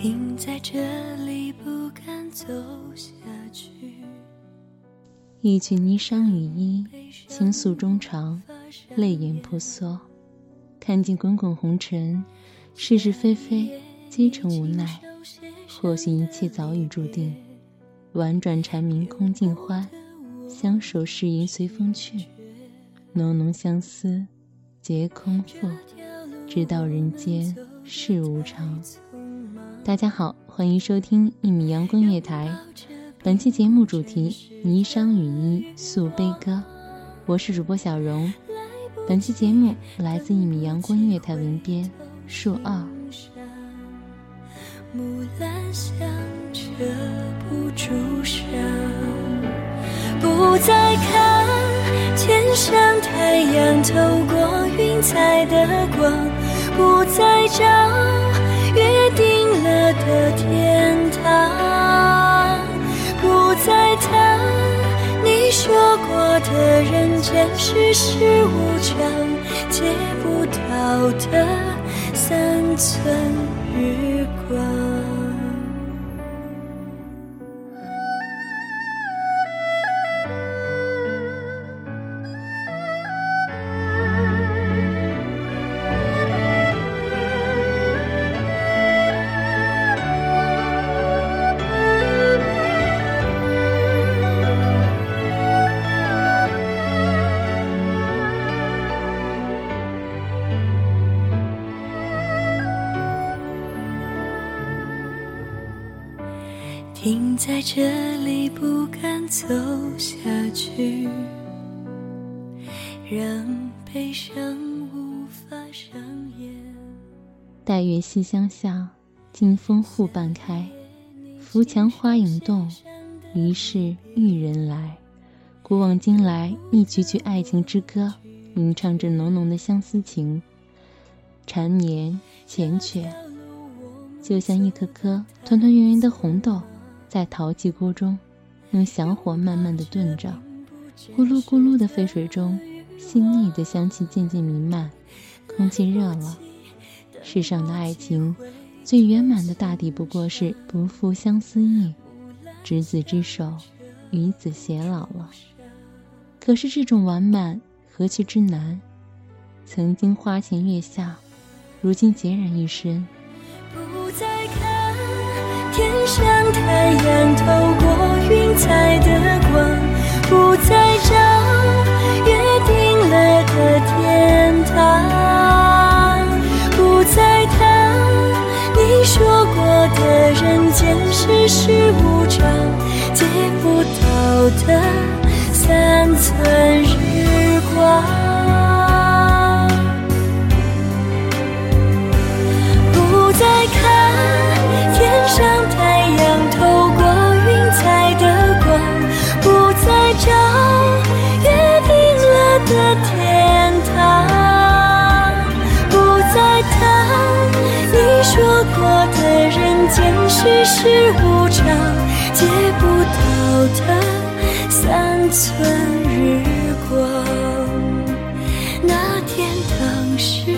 停在这里，不敢走下去。一曲霓裳羽衣，倾诉衷肠，泪眼婆娑。看尽滚滚红尘，是是非非，皆成无奈。或许一切早已注定，婉转蝉鸣空尽欢，相守誓言随风去。浓浓相思，皆空负。直到人间事无常。大家好，欢迎收听一米阳光月台。本期节目主题：霓裳羽衣诉悲歌。我是主播小荣。本期节目来自一米阳光月台文编树二。木兰香遮不住伤，不再看天上太阳透过云彩的光，不再找约定了的天堂，不再谈。你说过的人间世事无常，借不到的三寸。停在这里，不敢走下去，让悲伤无法上演。待月西厢下，金风护半开。扶墙花影动，疑是玉人来。古往今来，一曲曲爱情之歌，吟唱着浓浓的相思情。缠绵缱绻，就像一颗颗团团圆圆的红豆，在陶器锅中，用小火慢慢的炖着。咕噜咕噜的沸水中，细腻的香气渐渐弥漫，空气热了。世上的爱情，最圆满的大抵不过是不负相思意，执子之手，与子偕老了。可是这种完满何其之难！曾经花前月下，如今孑然一身。像太阳透过云彩的光，不再找约定了的天堂，不再谈你说过的人间世事无常，借不到的见世事无常，借不到的三寸日光。那天当时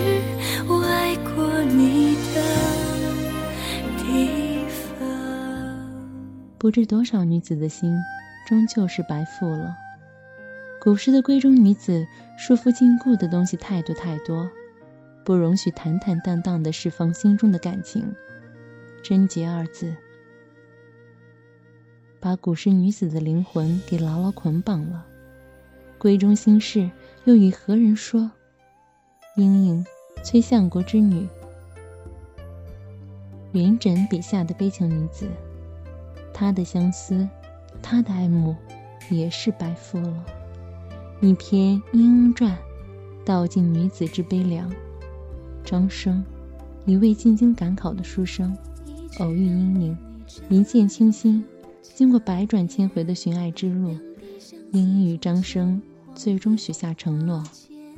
我爱过你的地方。不知多少女子的心，终究是白付了。古时的闺中女子，束缚禁锢的东西太多太多，不容许坦坦荡荡地释放心中的感情。贞洁二字，把古时女子的灵魂给牢牢捆绑了。闺中心事，又与何人说？莺莺，崔相国之女，元稹笔下的悲情女子，她的相思，她的爱慕，也是白付了。一篇《莺莺传》，道尽女子之悲凉。张生，一位进京赶考的书生，偶遇莺莺，一见倾心。经过百转千回的寻爱之路，莺莺与张生最终许下承诺，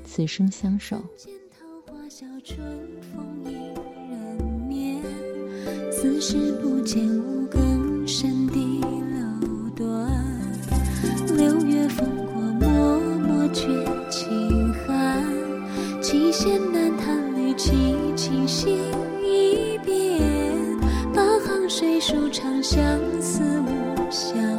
此生相守。六月风过脉脉却轻寒，七弦难弹绿绮清心一别，八行谁书长相思无相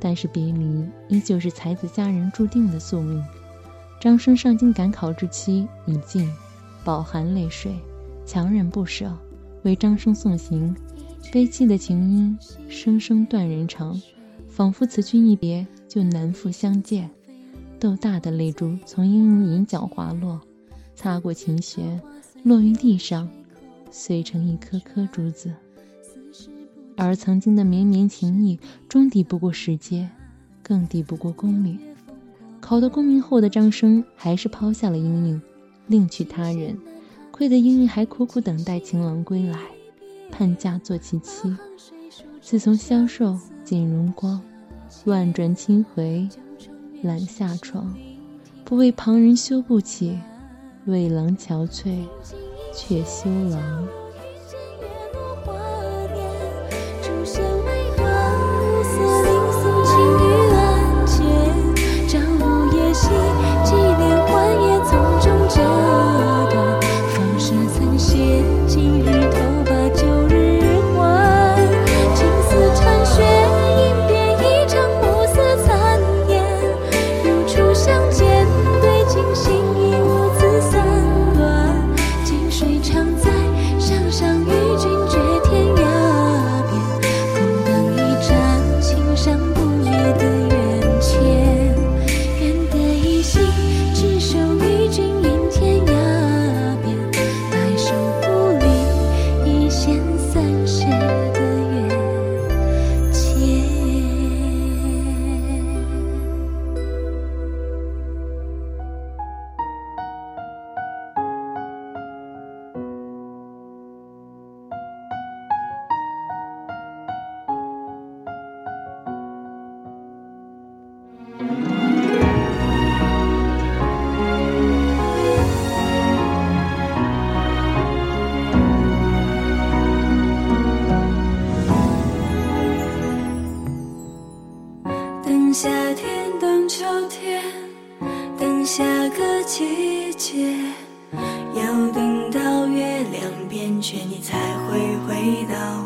但是别离依旧是才子佳人注定的宿命。张生上京赶考之期已尽，饱含泪水，强忍不舍，为张生送行。悲泣的琴音，声声断人肠，仿佛此去一别就难复相见。豆大的泪珠从莺莺眼角滑落，擦过琴弦，落于地上，碎成一颗颗珠子。而曾经的绵绵情谊，终抵不过时间，更抵不过功名。考得功名后的张生，还是抛下了莺莺，另娶他人，亏得莺莺还苦苦等待情郎归来，盼嫁做其妻。自从消瘦见荣光，万转千回揽下床，不为旁人羞不起，为郎憔悴，却羞郎。夏天，等秋天，等下个季节，要等到月亮变缺，你才会回到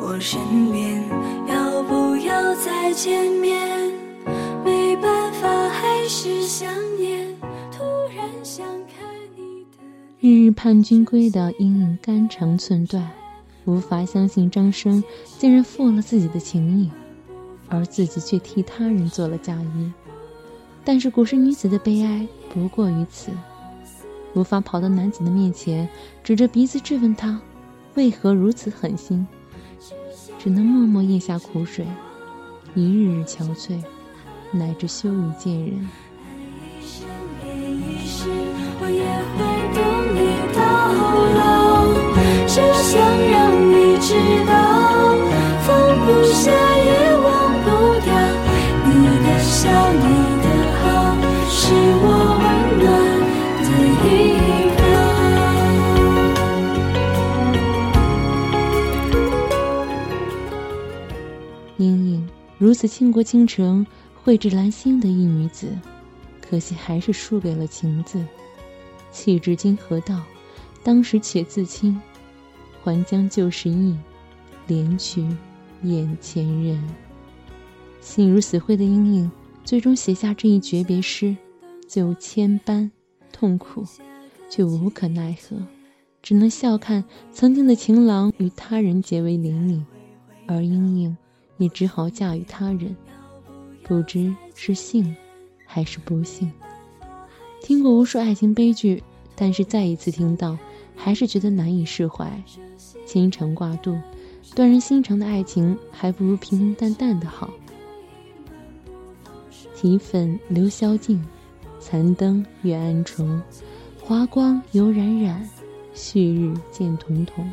我身边。要不要再见面？没办法，还是想念。突然想看你的。日日盼君归的阴影肝肠寸断，无法相信张生竟然负了自己的情影。而自己却替他人做了嫁衣。但是古时女子的悲哀不过于此，无法跑到男子的面前，指着鼻子质问他为何如此狠心，只能默默咽下苦水，一日日憔悴，乃至羞于见人。我也会等你到老，只想如此倾国倾城、蕙质兰心的一女子，可惜还是输给了情字。弃至今何道？当时且自清，还将旧时意，怜取眼前人。心如死灰的英英，最终写下这一诀别诗，就千般痛苦，却无可奈何，只能笑看曾经的情郎与他人结为连理，而英英你只好嫁与他人，不知是幸还是不幸。听过无数爱情悲剧，但是再一次听到，还是觉得难以释怀。牵肠挂肚、断人心肠的爱情，还不如平平淡淡的好。提粉留宵静，残灯月暗重。华光犹冉冉，旭日渐彤彤。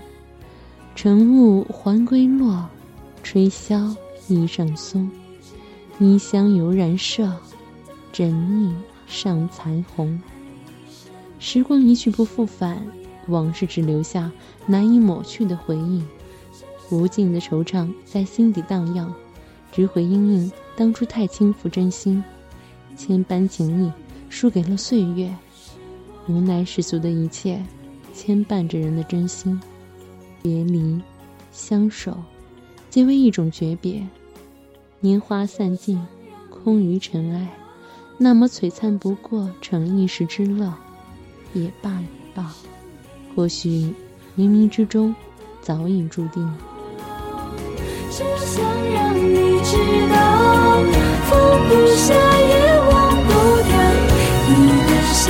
晨雾还归落，吹箫衣上松。衣香犹然射，枕意。上残红，时光一去不复返，往事只留下难以抹去的回忆，无尽的惆怅在心底荡漾，只悔英英当初太轻浮真心，千般情意输给了岁月，无奈世俗的一切牵绊着人的真心，别离、相守，皆为一种诀别，年华散尽，空余尘埃。那么璀璨不过逞一时之乐，也罢也罢。或许冥冥之中早已注定。只想让你知道，放不下也忘不掉你的笑，